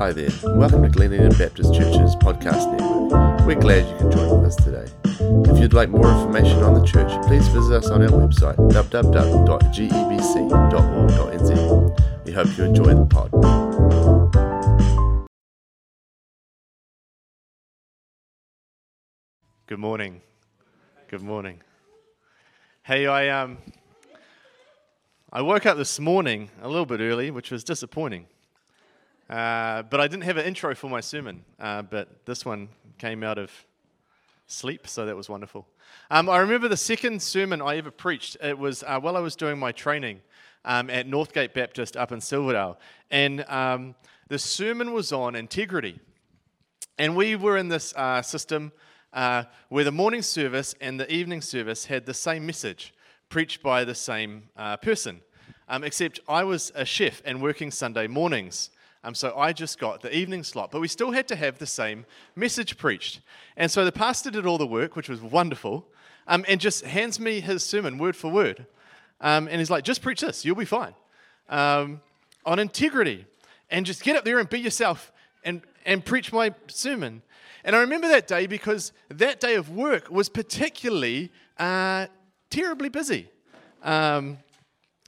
Hi there, and welcome to Glen Eden Baptist Church's podcast network. We're glad you can join us today. If you'd like more information on the church, please visit us on our website www.gebc.org.nz. We hope you enjoy the pod. Good morning. Good morning. Hey, I um, I woke up this morning a little bit early, which was disappointing. Uh, but I didn't have an intro for my sermon. Uh, but this one came out of sleep, so that was wonderful. Um, I remember the second sermon I ever preached. It was uh, while I was doing my training um, at Northgate Baptist up in Silverdale, and um, the sermon was on integrity. And we were in this uh, system uh, where the morning service and the evening service had the same message preached by the same person, um, except I was a chef and working Sunday mornings. Um, so I just got the evening slot, but we still had to have the same message preached. And so the pastor did all the work, which was wonderful, um, and just hands me his sermon word for word. Um, and he's like, just preach this, you'll be fine. Um, on integrity. And just get up there and be yourself and, and preach my sermon. And I remember that day because that day of work was particularly uh, terribly busy. Um,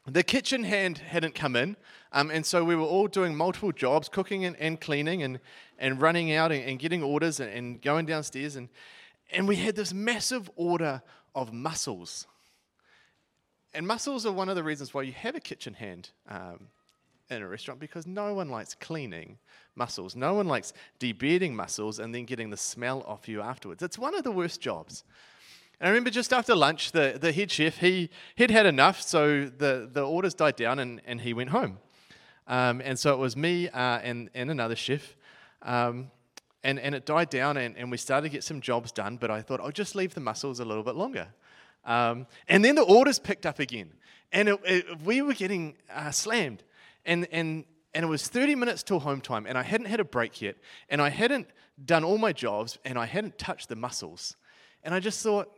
the kitchen hand hadn't come in, um, and so we were all doing multiple jobs, cooking and, and cleaning and, and running out and, and getting orders and, and, going downstairs. And, and we had this massive order of mussels. And mussels are one of the reasons why you have a kitchen hand um, in a restaurant because no one likes cleaning mussels. No one likes debearding mussels and then getting the smell off you afterwards. It's one of the worst jobs. And I remember just after lunch, the, the head chef, he, he'd had enough, so the, the orders died down and, and he went home. Um, and so it was me uh, and, and another chef. Um, and, and it died down, and, and we started to get some jobs done, but I thought I'll just leave the mussels a little bit longer. Um, and then the orders picked up again, and it, it, we were getting uh, slammed. And, and, and it was 30 minutes till home time, and I hadn't had a break yet, and I hadn't done all my jobs, and I hadn't touched the mussels. And I just thought,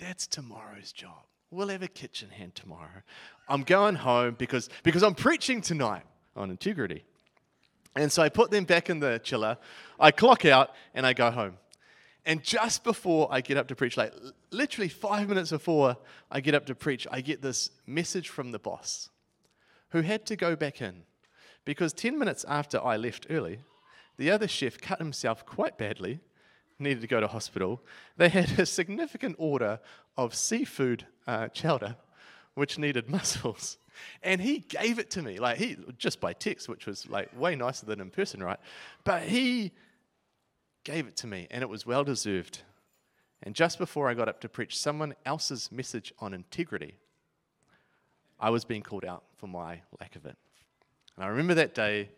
that's tomorrow's job. We'll have a kitchen hand tomorrow. I'm going home because, because I'm preaching tonight on integrity. And so I put them back in the chiller. I clock out and I go home. And just before I get up to preach, like literally five minutes before I get up to preach, I get this message from the boss who had to go back in because 10 minutes after I left early, the other chef cut himself quite badly, needed to go to hospital. They had a significant order of seafood uh, chowder, which needed mussels. And he gave it to me, like he just by text, which was like way nicer than in person, right? But he gave it to me, and it was well deserved. And just before I got up to preach someone else's message on integrity, I was being called out for my lack of it. And I remember that day,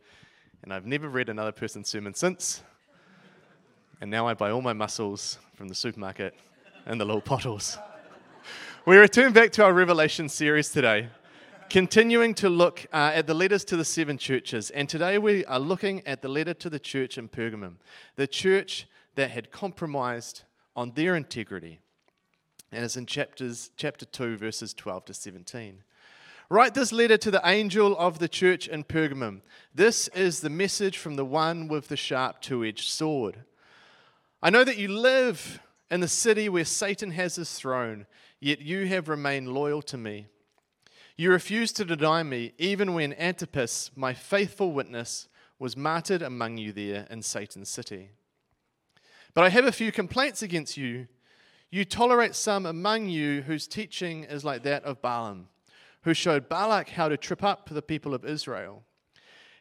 and I've never read another person's sermon since. And now I buy all my mussels from the supermarket and the little bottles. We return back to our Revelation series today, continuing to look uh, at the letters to the seven churches. And today we are looking at the letter to the church in Pergamum, the church that had compromised on their integrity. And it's in chapters, chapter 2, verses 12 to 17. Write this letter to the angel of the church in Pergamum. This is the message from the one with the sharp two edged sword. I know that you live in the city where Satan has his throne, yet you have remained loyal to me. You refused to deny me, even when Antipas, my faithful witness, was martyred among you there in Satan's city. But I have a few complaints against you. You tolerate some among you whose teaching is like that of Balaam, who showed Balak how to trip up the people of Israel.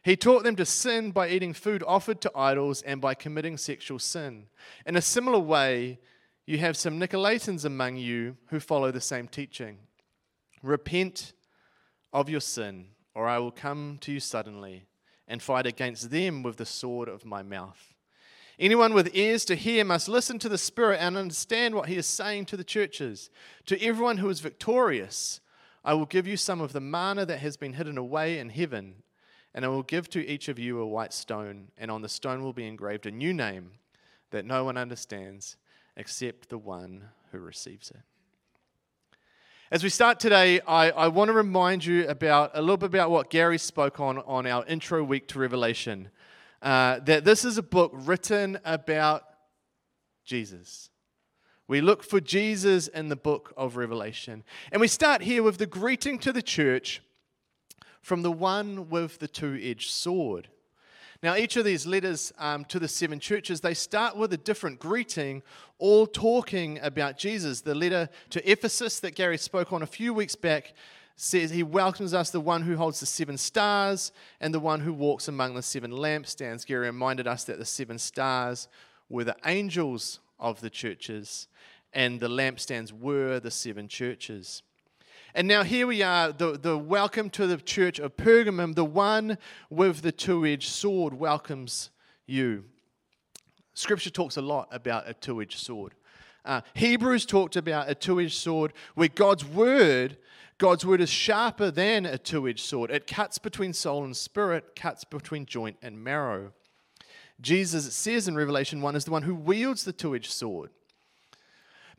He taught them to sin by eating food offered to idols and by committing sexual sin. In a similar way, you have some Nicolaitans among you who follow the same teaching. Repent of your sin, or I will come to you suddenly and fight against them with the sword of my mouth. Anyone with ears to hear must listen to the Spirit and understand what he is saying to the churches. To everyone who is victorious, I will give you some of the manna that has been hidden away in heaven and I will give to each of you a white stone, and on the stone will be engraved a new name that no one understands except the one who receives it. As we start today, I, I want to remind you about a little bit about what Gary spoke on on our intro week to Revelation. uh, that this is a book written about Jesus. We look for Jesus in the book of Revelation. And we start here with the greeting to the church from the one with the two edged sword. Now, each of these letters um, to the seven churches, they start with a different greeting, all talking about Jesus. The letter to Ephesus that Gary spoke on a few weeks back says he welcomes us, the one who holds the seven stars and the one who walks among the seven lampstands. Gary reminded us that the seven stars were the angels of the churches, and the lampstands were the seven churches. And now here we are, the, the welcome to the church of Pergamum, the one with the two edged sword welcomes you. Scripture talks a lot about a two edged sword. Uh, Hebrews talked about a two edged sword where God's word, God's word is sharper than a two edged sword. It cuts between soul and spirit, cuts between joint and marrow. Jesus, says in Revelation 1, is the one who wields the two edged sword.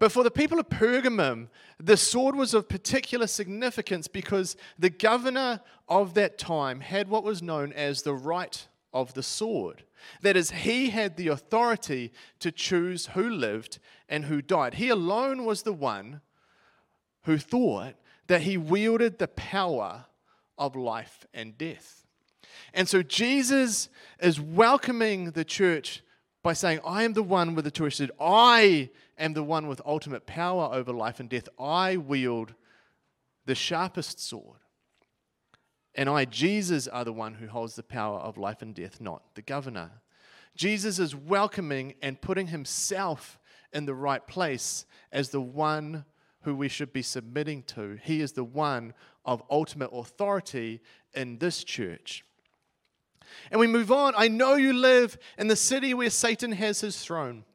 But for the people of Pergamum, the sword was of particular significance because the governor of that time had what was known as the right of the sword. That is, he had the authority to choose who lived and who died. He alone was the one who thought that he wielded the power of life and death. And so Jesus is welcoming the church by saying, I am the one with the two edged. I am the one with ultimate power over life and death. I wield the sharpest sword. And I, Jesus, are the one who holds the power of life and death, not the governor. Jesus is welcoming and putting himself in the right place as the one who we should be submitting to. He is the one of ultimate authority in this church. And we move on. I know you live in the city where Satan has his throne.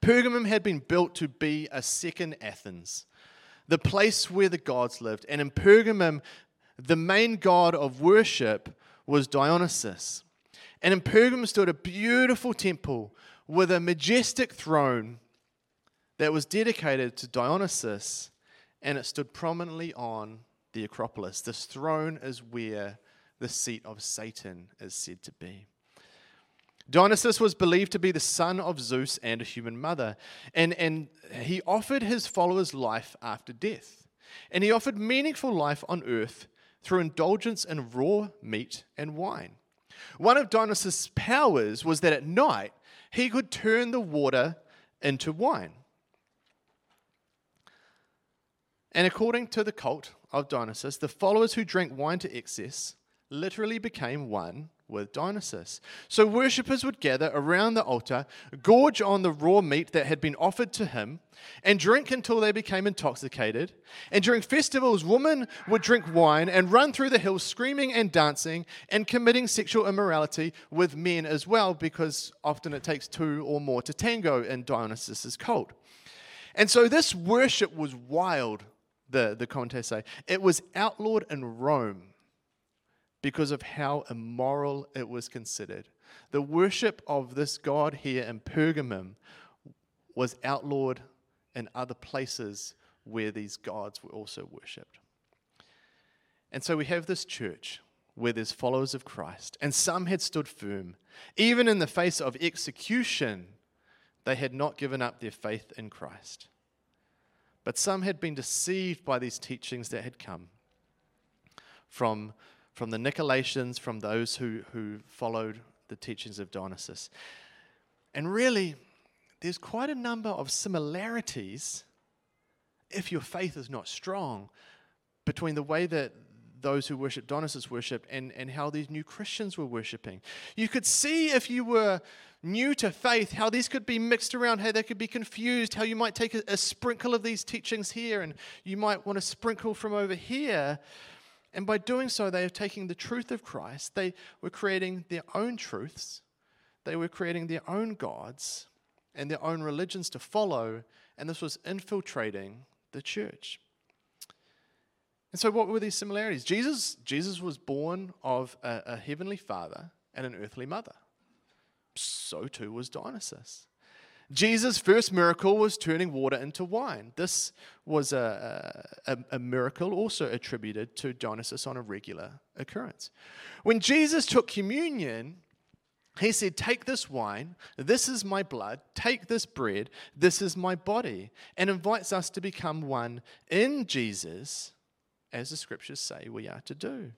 Pergamum had been built to be a second Athens, the place where the gods lived. And in Pergamum, the main god of worship was Dionysus. And in Pergamum stood a beautiful temple with a majestic throne that was dedicated to Dionysus, and it stood prominently on the Acropolis. This throne is where the seat of Satan is said to be. Dionysus was believed to be the son of Zeus and a human mother, and, and he offered his followers life after death. And he offered meaningful life on earth through indulgence in raw meat and wine. One of Dionysus' powers was that at night he could turn the water into wine. And according to the cult of Dionysus, the followers who drank wine to excess literally became one with Dionysus. So worshippers would gather around the altar, gorge on the raw meat that had been offered to him, and drink until they became intoxicated. And during festivals, women would drink wine and run through the hills screaming and dancing and committing sexual immorality with men as well, because often it takes two or more to tango in Dionysus's cult. And so this worship was wild, the, the commentators say. It was outlawed in Rome because of how immoral it was considered. The worship of this God here in Pergamum was outlawed in other places where these gods were also worshipped. And so we have this church where there's followers of Christ, and some had stood firm. Even in the face of execution, they had not given up their faith in Christ. But some had been deceived by these teachings that had come from from the Nicolaitans, from those who, who followed the teachings of Dionysus. And really, there's quite a number of similarities, if your faith is not strong, between the way that those who worship Dionysus worshiped and, and how these new Christians were worshiping. You could see if you were new to faith how these could be mixed around, how they could be confused, how you might take a, a sprinkle of these teachings here and you might want to sprinkle from over here. And by doing so, they are taking the truth of Christ, they were creating their own truths, they were creating their own gods and their own religions to follow, and this was infiltrating the church. And so, what were these similarities? Jesus, Jesus was born of a, a heavenly father and an earthly mother. So too was Dionysus. Jesus' first miracle was turning water into wine. This was a, a, a, miracle also attributed to Dionysus on a regular occurrence. When Jesus took communion, He said, Take this wine, this is my blood, take this bread, this is my body, and invites us to become one in Jesus, as the scriptures say we are to do.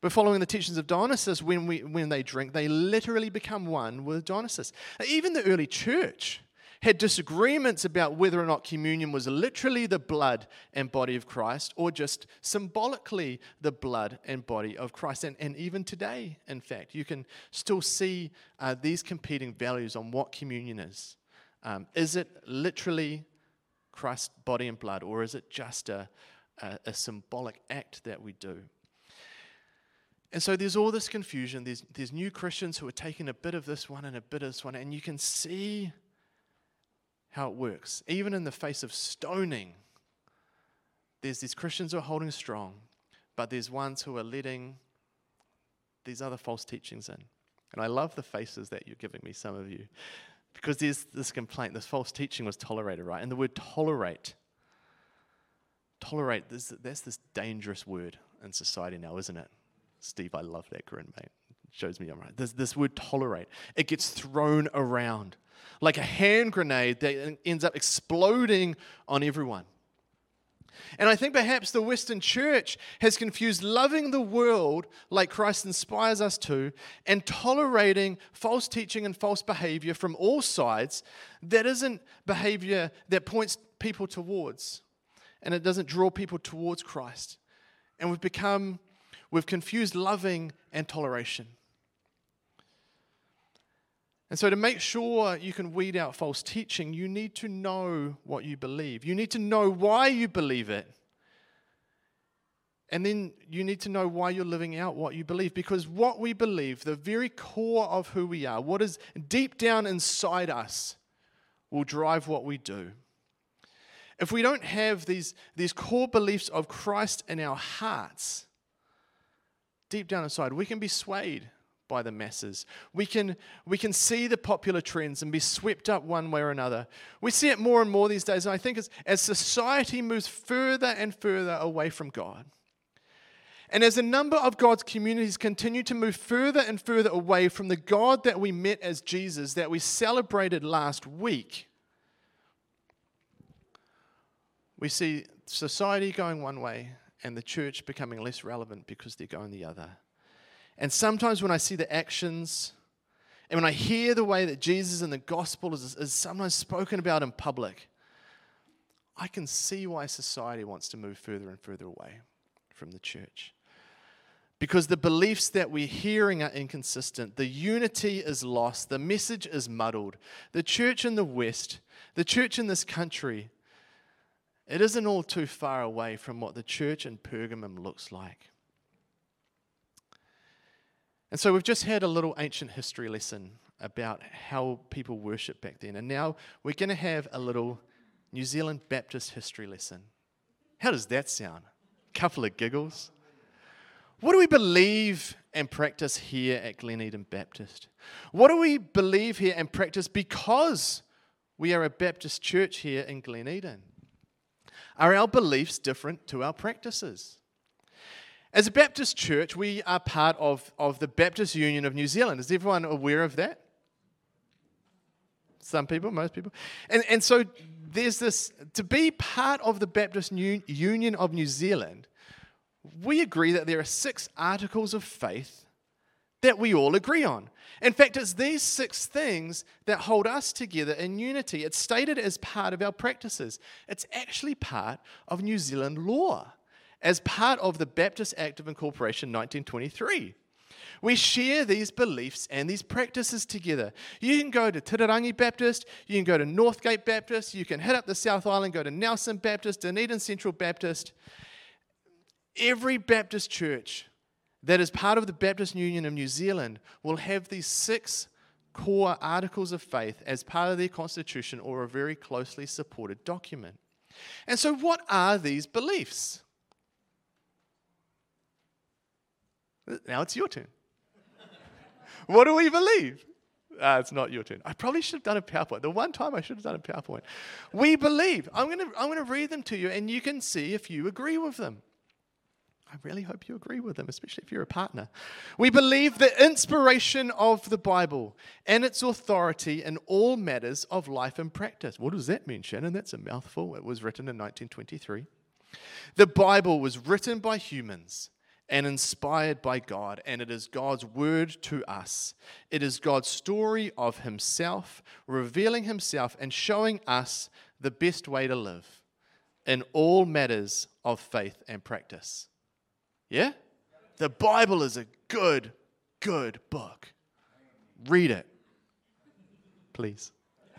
But following the teachings of Dionysus, when, we, when they drink, they literally become one with Dionysus. Even the early church had disagreements about whether or not communion was literally the blood and body of Christ or just symbolically the blood and body of Christ. And, and even today, in fact, you can still see uh, these competing values on what communion is. Um, is it literally Christ's body and blood, or is it just a, a, a symbolic act that we do? And so there's all this confusion. There's, there's new Christians who are taking a bit of this one and a bit of this one, and you can see how it works. Even in the face of stoning, there's these Christians who are holding strong, but there's ones who are letting these other false teachings in. And I love the faces that you're giving me, some of you, because there's this complaint this false teaching was tolerated, right? And the word tolerate, tolerate, this, that's this dangerous word in society now, isn't it? Steve, I love that grin, mate. It shows me I'm right. There's this word tolerate, it gets thrown around like a hand grenade that ends up exploding on everyone. And I think perhaps the Western church has confused loving the world like Christ inspires us to and tolerating false teaching and false behavior from all sides that isn't behavior that points people towards and it doesn't draw people towards Christ. And we've become, we've confused loving and toleration. And so, to make sure you can weed out false teaching, you need to know what you believe. You need to know why you believe it. And then you need to know why you're living out what you believe. Because what we believe, the very core of who we are, what is deep down inside us, will drive what we do. If we don't have these, these core beliefs of Christ in our hearts, deep down inside, we can be swayed by the masses. We can, we can see the popular trends and be swept up one way or another. We see it more and more these days, and I think as, as society moves further and further away from God, and as a number of God's communities continue to move further and further away from the God that we met as Jesus, that we celebrated last week, we see society going one way and the church becoming less relevant because they're going the other. And sometimes when I see the actions, and when I hear the way that Jesus and the gospel is, is sometimes spoken about in public, I can see why society wants to move further and further away from the church. Because the beliefs that we're hearing are inconsistent. The unity is lost. The message is muddled. The church in the West, the church in this country, it isn't all too far away from what the church in Pergamum looks like. And so we've just had a little ancient history lesson about how people worship back then. And now we're going to have a little New Zealand Baptist history lesson. How does that sound? A couple of giggles. What do we believe and practice here at Glen Eden Baptist? What do we believe here and practice because we are a Baptist church here in Glen Eden? Are our beliefs different to our practices? As a Baptist church, we are part of, of the Baptist Union of New Zealand. Is everyone aware of that? Some people, most people. And, and so there's this to be part of the Baptist Union of New Zealand, we agree that there are six articles of faith that we all agree on. In fact, it's these six things that hold us together in unity. It's stated as part of our practices, it's actually part of New Zealand law as part of the Baptist Act of Incorporation 1923. We share these beliefs and these practices together. You can go to Titirangi Baptist, you can go to Northgate Baptist, you can head up the South Island, go to Nelson Baptist, Dunedin Central Baptist. Every Baptist church that is part of the Baptist Union of New Zealand will have these six core articles of faith as part of their constitution or a very closely supported document. And so, what are these beliefs? Now it's your turn. what do we believe? Uh, it's not your turn. I probably should have done a PowerPoint. The one time I should have done a PowerPoint. We believe. I'm going to I'm going to read them to you, and you can see if you agree with them. I really hope you agree with them, especially if you're a partner. We believe the inspiration of the Bible and its authority in all matters of life and practice. What does that mean, Shannan? That's a mouthful. It was written in 1923. The Bible was written by humans and inspired by God, and it is God's word to us. It is God's story of Himself, revealing Himself and showing us the best way to live in all matters of faith and practice. Yeah? The Bible is a good, good book. Read it, please.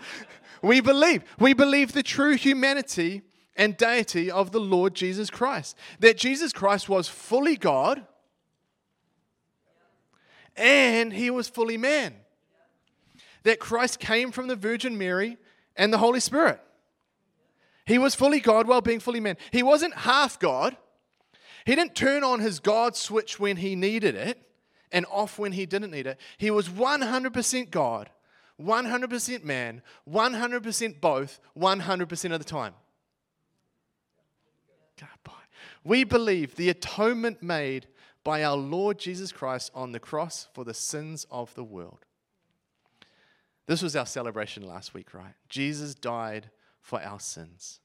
we believe. We believe the true humanity and deity of the Lord Jesus Christ. That Jesus Christ was fully God and he was fully man. That Christ came from the Virgin Mary and the Holy Spirit. He was fully God while being fully man. He wasn't half God. He didn't turn on his God switch when he needed it and off when he didn't need it. He was 100% God, 100% man, 100% both, 100% of the time. God, we believe the atonement made by our Lord Jesus Christ on the cross for the sins of the world. This was our celebration last week, right? Jesus died for our sins.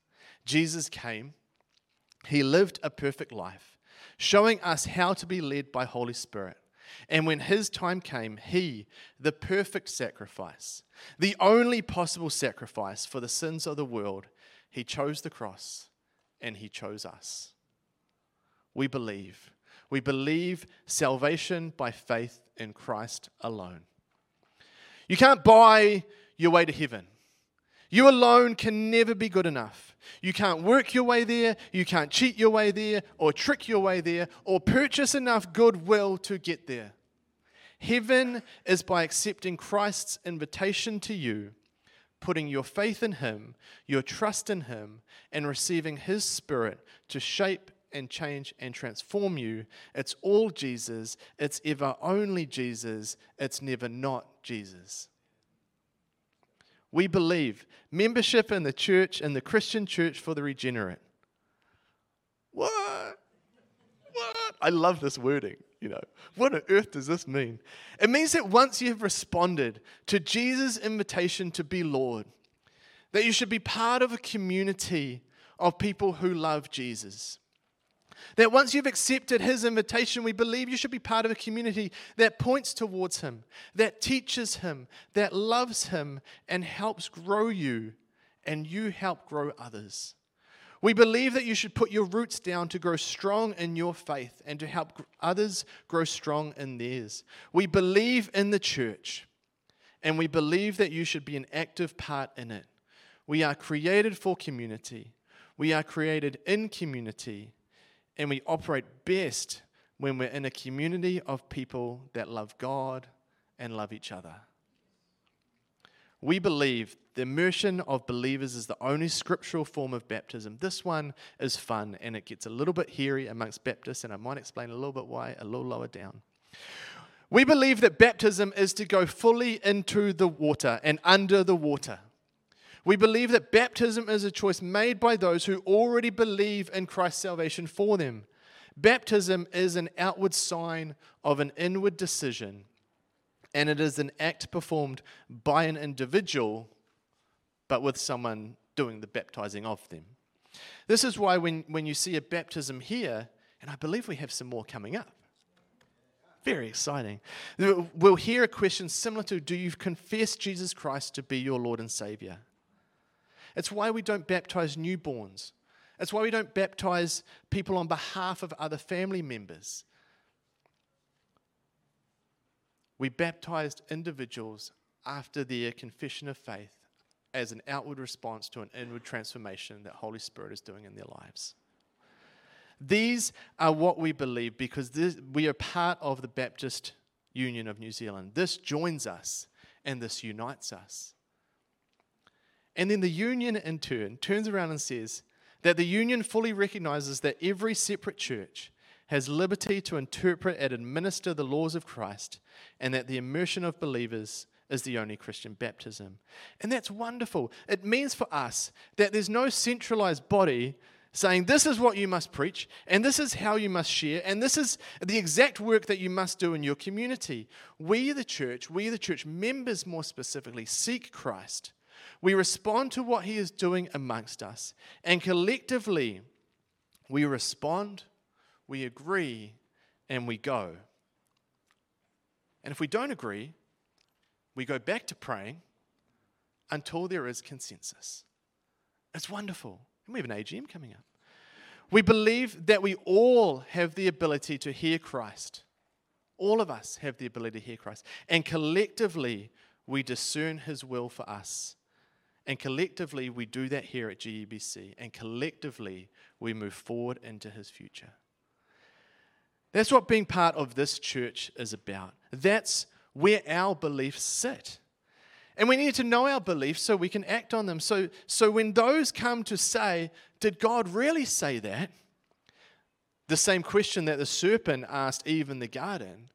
Jesus came he lived a perfect life, showing us how to be led by Holy Spirit. And when his time came, he, the perfect sacrifice, the only possible sacrifice for the sins of the world, he chose the cross and he chose us. We believe. We believe salvation by faith in Christ alone. You can't buy your way to heaven. You alone can never be good enough. You can't work your way there, you can't cheat your way there, or trick your way there, or purchase enough goodwill to get there. Heaven is by accepting Christ's invitation to you, putting your faith in Him, your trust in Him, and receiving His Spirit to shape and change and transform you. It's all Jesus, it's ever only Jesus, it's never not Jesus. We believe membership in the church, in the Christian church for the regenerate. What? What? I love this wording. You know, what on earth does this mean? It means that once you have responded to Jesus' invitation to be Lord, that you should be part of a community of people who love Jesus. That once you've accepted his invitation, we believe you should be part of a community that points towards him, that teaches him, that loves him, and helps grow you, and you help grow others. We believe that you should put your roots down to grow strong in your faith and to help others grow strong in theirs. We believe in the church, and we believe that you should be an active part in it. We are created for community. We are created in community and we operate best when we're in a community of people that love God and love each other. We believe the immersion of believers is the only scriptural form of baptism. This one is fun and it gets a little bit hairy amongst Baptists, and I might explain a little bit why a little lower down. We believe that baptism is to go fully into the water and under the water. We believe that baptism is a choice made by those who already believe in Christ's salvation for them. Baptism is an outward sign of an inward decision, and it is an act performed by an individual, but with someone doing the baptizing of them. This is why when, when you see a baptism here, and I believe we have some more coming up, very exciting. We'll hear a question similar to Do you confess Jesus Christ to be your Lord and Savior? It's why we don't baptize newborns. It's why we don't baptize people on behalf of other family members. We baptized individuals after their confession of faith as an outward response to an inward transformation that Holy Spirit is doing in their lives. These are what we believe because this, we are part of the Baptist Union of New Zealand. This joins us and this unites us. And then the union, in turn, turns around and says that the union fully recognizes that every separate church has liberty to interpret and administer the laws of Christ, and that the immersion of believers is the only Christian baptism. And that's wonderful. It means for us that there's no centralized body saying, This is what you must preach, and this is how you must share, and this is the exact work that you must do in your community. We, the church, we, the church members more specifically, seek Christ. We respond to what he is doing amongst us, and collectively, we respond, we agree, and we go. And if we don't agree, we go back to praying until there is consensus. It's wonderful. And we have an AGM coming up. We believe that we all have the ability to hear Christ. All of us have the ability to hear Christ. And collectively, we discern his will for us. And collectively, we do that here at GEBC. And collectively, we move forward into his future. That's what being part of this church is about. That's where our beliefs sit. And we need to know our beliefs so we can act on them. So, so when those come to say, Did God really say that? The same question that the serpent asked Eve in the garden,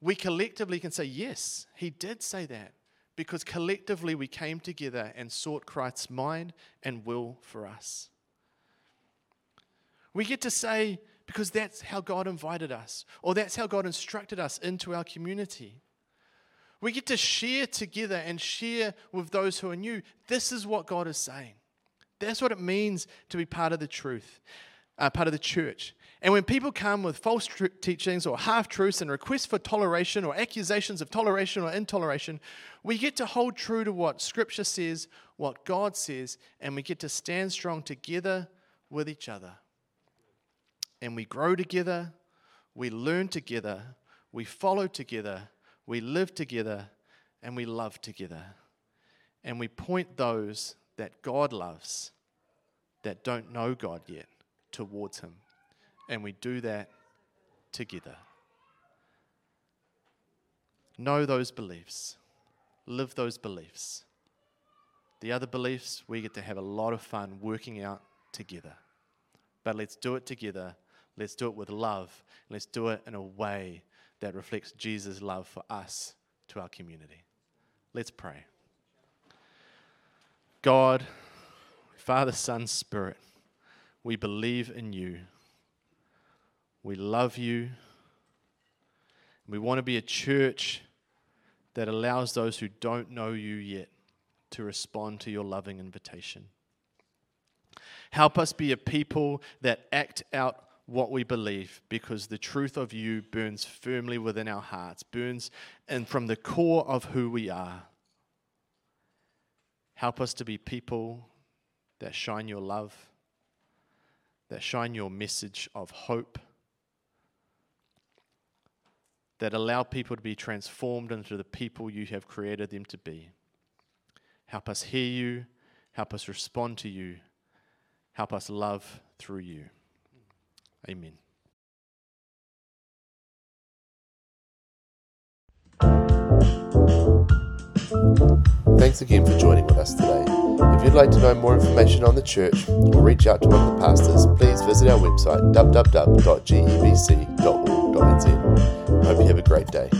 we collectively can say, Yes, he did say that. Because collectively we came together and sought Christ's mind and will for us. We get to say, because that's how God invited us, or that's how God instructed us into our community. We get to share together and share with those who are new. This is what God is saying. That's what it means to be part of the truth, uh, part of the church. And when people come with false tr- teachings or half truths and requests for toleration or accusations of toleration or intoleration, we get to hold true to what Scripture says, what God says, and we get to stand strong together with each other. And we grow together, we learn together, we follow together, we live together and we love together. And we point those that God loves that don't know God yet towards Him. And we do that together. Know those beliefs, live those beliefs. The other beliefs, we get to have a lot of fun working out together. But let's do it together. Let's do it with love. Let's do it in a way that reflects Jesus' love for us to our community. Let's pray. God, Father, Son, Spirit, we believe in you. We love you. We want to be a church that allows those who don't know you yet to respond to your loving invitation. Help us be a people that act out what we believe because the truth of you burns firmly within our hearts, burns and from the core of who we are. Help us to be people that shine your love, that shine your message of hope, that allow people to be transformed into the people you have created them to be. Help us hear you, help us respond to you, help us love through you. Amen. Thanks again for joining with us today. If you'd like to know more information on the church or reach out to one of the pastors, please visit our website www.gebc.org.nz. Hope you have a great day.